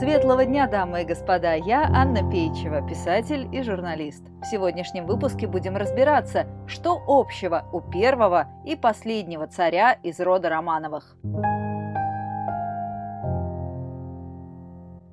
Светлого дня, дамы и господа! Я Анна Пейчева, писатель и журналист. В сегодняшнем выпуске будем разбираться, что общего у первого и последнего царя из рода Романовых.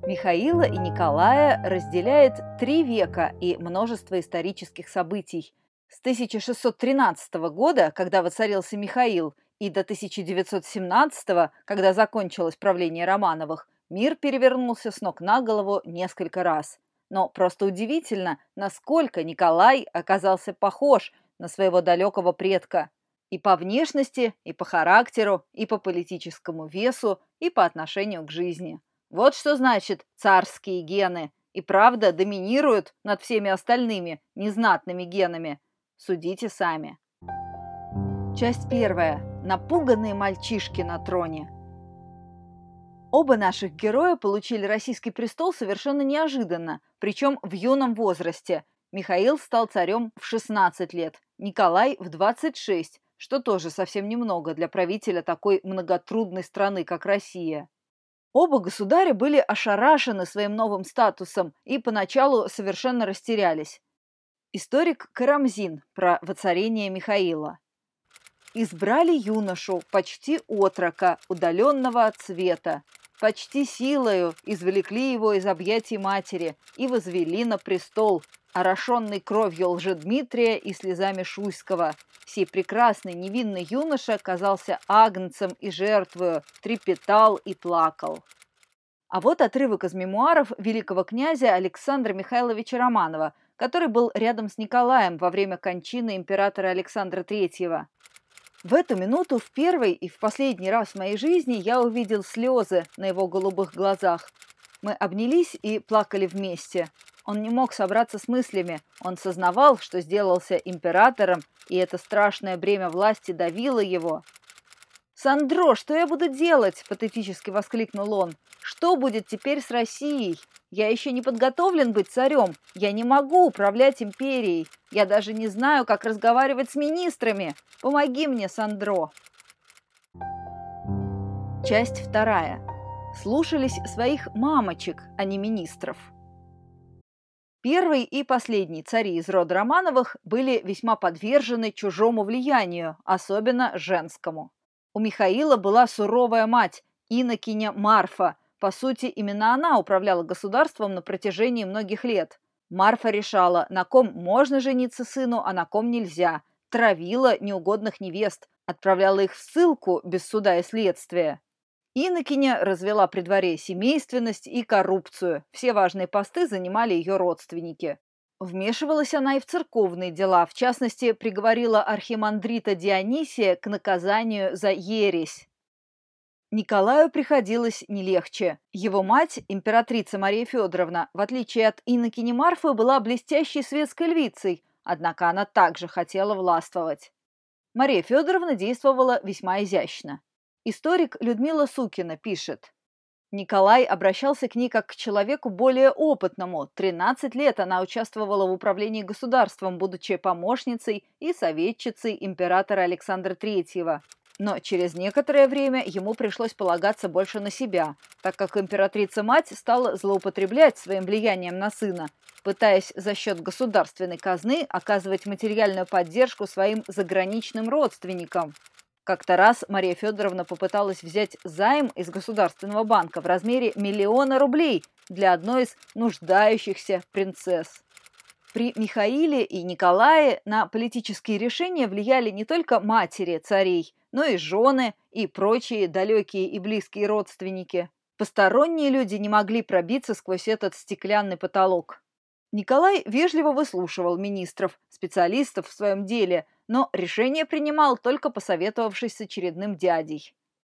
Михаила и Николая разделяет три века и множество исторических событий. С 1613 года, когда воцарился Михаил, и до 1917 когда закончилось правление Романовых, мир перевернулся с ног на голову несколько раз. Но просто удивительно, насколько Николай оказался похож на своего далекого предка. И по внешности, и по характеру, и по политическому весу, и по отношению к жизни. Вот что значит царские гены. И правда доминируют над всеми остальными незнатными генами. Судите сами. Часть первая. Напуганные мальчишки на троне. Оба наших героя получили российский престол совершенно неожиданно, причем в юном возрасте. Михаил стал царем в 16 лет, Николай в 26, что тоже совсем немного для правителя такой многотрудной страны, как Россия. Оба государя были ошарашены своим новым статусом и поначалу совершенно растерялись. Историк Карамзин про воцарение Михаила. Избрали юношу, почти отрока, удаленного от света, почти силою извлекли его из объятий матери и возвели на престол, орошенный кровью Лжедмитрия и слезами Шуйского. Сей прекрасный невинный юноша казался агнцем и жертвою, трепетал и плакал. А вот отрывок из мемуаров великого князя Александра Михайловича Романова, который был рядом с Николаем во время кончины императора Александра III. В эту минуту в первый и в последний раз в моей жизни я увидел слезы на его голубых глазах. Мы обнялись и плакали вместе. Он не мог собраться с мыслями. Он сознавал, что сделался императором, и это страшное бремя власти давило его. «Сандро, что я буду делать?» – патетически воскликнул он. «Что будет теперь с Россией? Я еще не подготовлен быть царем. Я не могу управлять империей. Я даже не знаю, как разговаривать с министрами. Помоги мне, Сандро!» Часть вторая. Слушались своих мамочек, а не министров. Первый и последний цари из рода Романовых были весьма подвержены чужому влиянию, особенно женскому. У Михаила была суровая мать, инокиня Марфа. По сути, именно она управляла государством на протяжении многих лет. Марфа решала, на ком можно жениться сыну, а на ком нельзя. Травила неугодных невест, отправляла их в ссылку без суда и следствия. Инокиня развела при дворе семейственность и коррупцию. Все важные посты занимали ее родственники. Вмешивалась она и в церковные дела, в частности, приговорила архимандрита Дионисия к наказанию за ересь. Николаю приходилось не легче. Его мать, императрица Мария Федоровна, в отличие от инокини Марфы, была блестящей светской львицей, однако она также хотела властвовать. Мария Федоровна действовала весьма изящно. Историк Людмила Сукина пишет – Николай обращался к ней как к человеку более опытному. 13 лет она участвовала в управлении государством, будучи помощницей и советчицей императора Александра III. Но через некоторое время ему пришлось полагаться больше на себя, так как императрица-мать стала злоупотреблять своим влиянием на сына, пытаясь за счет государственной казны оказывать материальную поддержку своим заграничным родственникам. Как-то раз Мария Федоровна попыталась взять займ из Государственного банка в размере миллиона рублей для одной из нуждающихся принцесс. При Михаиле и Николае на политические решения влияли не только матери царей, но и жены и прочие далекие и близкие родственники. Посторонние люди не могли пробиться сквозь этот стеклянный потолок. Николай вежливо выслушивал министров, специалистов в своем деле – но решение принимал только посоветовавшись с очередным дядей.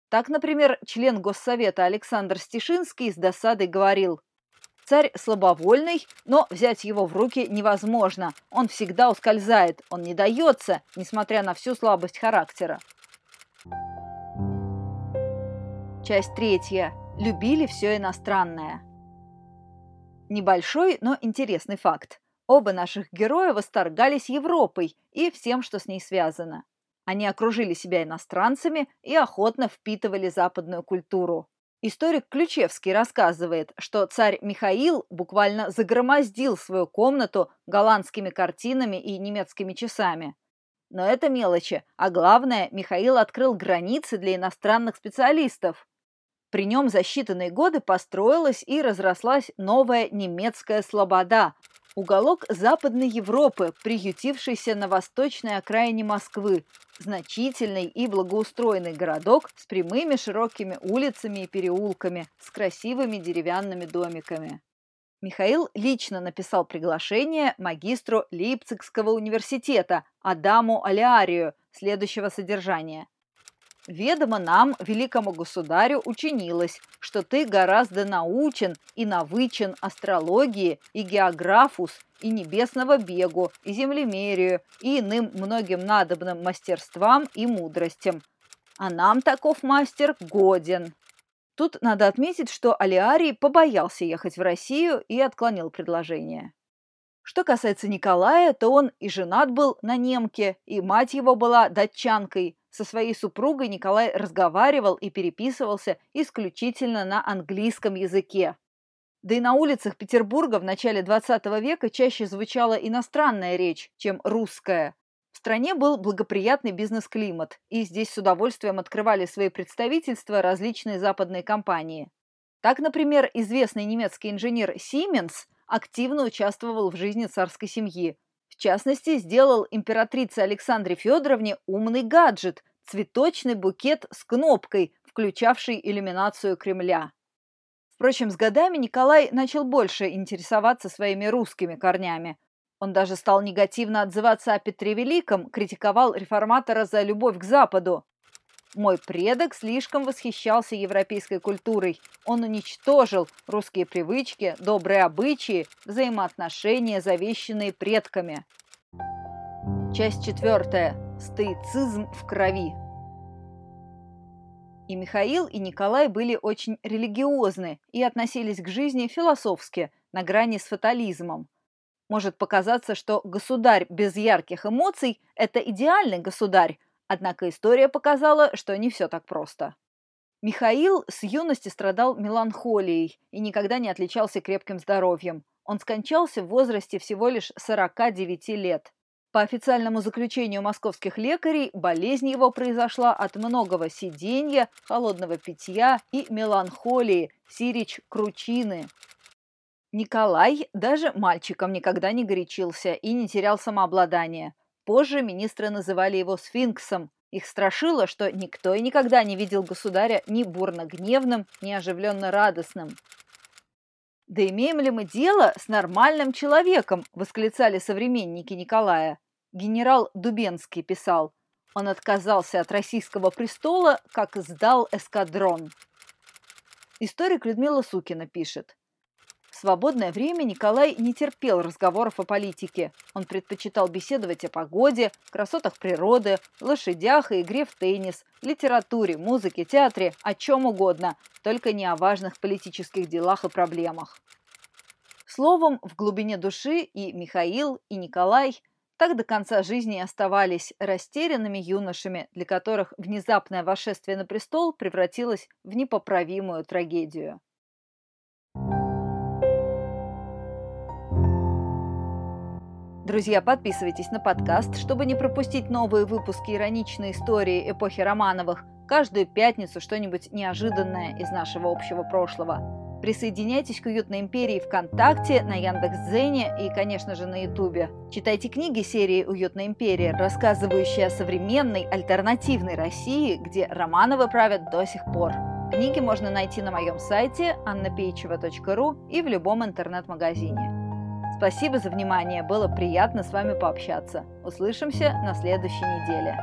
Так, например, член Госсовета Александр Стишинский с досадой говорил «Царь слабовольный, но взять его в руки невозможно. Он всегда ускользает, он не дается, несмотря на всю слабость характера». Часть третья. Любили все иностранное. Небольшой, но интересный факт. Оба наших героя восторгались Европой и всем, что с ней связано. Они окружили себя иностранцами и охотно впитывали западную культуру. Историк Ключевский рассказывает, что царь Михаил буквально загромоздил свою комнату голландскими картинами и немецкими часами. Но это мелочи, а главное, Михаил открыл границы для иностранных специалистов. При нем за считанные годы построилась и разрослась новая немецкая слобода, уголок Западной Европы, приютившийся на восточной окраине Москвы, значительный и благоустроенный городок с прямыми широкими улицами и переулками, с красивыми деревянными домиками. Михаил лично написал приглашение магистру Лейпцигского университета Адаму Алиарию следующего содержания. Ведомо нам, великому государю, учинилось, что ты гораздо научен и навычен астрологии и географус, и небесного бегу, и землемерию, и иным многим надобным мастерствам и мудростям. А нам таков мастер годен. Тут надо отметить, что Алиарий побоялся ехать в Россию и отклонил предложение. Что касается Николая, то он и женат был на немке, и мать его была датчанкой – со своей супругой Николай разговаривал и переписывался исключительно на английском языке. Да и на улицах Петербурга в начале XX века чаще звучала иностранная речь, чем русская. В стране был благоприятный бизнес-климат, и здесь с удовольствием открывали свои представительства различные западные компании. Так, например, известный немецкий инженер Siemens активно участвовал в жизни царской семьи, в частности, сделал императрице Александре Федоровне умный гаджет – цветочный букет с кнопкой, включавший иллюминацию Кремля. Впрочем, с годами Николай начал больше интересоваться своими русскими корнями. Он даже стал негативно отзываться о Петре Великом, критиковал реформатора за любовь к Западу. Мой предок слишком восхищался европейской культурой. Он уничтожил русские привычки, добрые обычаи, взаимоотношения, завещанные предками. Часть четвертая. Стоицизм в крови. И Михаил, и Николай были очень религиозны и относились к жизни философски, на грани с фатализмом. Может показаться, что государь без ярких эмоций – это идеальный государь, Однако история показала, что не все так просто. Михаил с юности страдал меланхолией и никогда не отличался крепким здоровьем. Он скончался в возрасте всего лишь 49 лет. По официальному заключению московских лекарей, болезнь его произошла от многого сиденья, холодного питья и меланхолии, сирич кручины. Николай даже мальчиком никогда не горячился и не терял самообладание. Позже министры называли его сфинксом. Их страшило, что никто и никогда не видел государя ни бурно гневным, ни оживленно радостным. «Да имеем ли мы дело с нормальным человеком?» – восклицали современники Николая. Генерал Дубенский писал, он отказался от российского престола, как сдал эскадрон. Историк Людмила Сукина пишет, свободное время Николай не терпел разговоров о политике. Он предпочитал беседовать о погоде, красотах природы, лошадях и игре в теннис, литературе, музыке, театре, о чем угодно, только не о важных политических делах и проблемах. Словом, в глубине души и Михаил, и Николай так до конца жизни оставались растерянными юношами, для которых внезапное восшествие на престол превратилось в непоправимую трагедию. Друзья, подписывайтесь на подкаст, чтобы не пропустить новые выпуски ироничной истории эпохи Романовых. Каждую пятницу что-нибудь неожиданное из нашего общего прошлого. Присоединяйтесь к Уютной Империи ВКонтакте, на Яндекс.Дзене и, конечно же, на Ютубе. Читайте книги серии «Уютная империя», рассказывающие о современной альтернативной России, где Романовы правят до сих пор. Книги можно найти на моем сайте annapeicheva.ru и в любом интернет-магазине. Спасибо за внимание, было приятно с вами пообщаться. Услышимся на следующей неделе.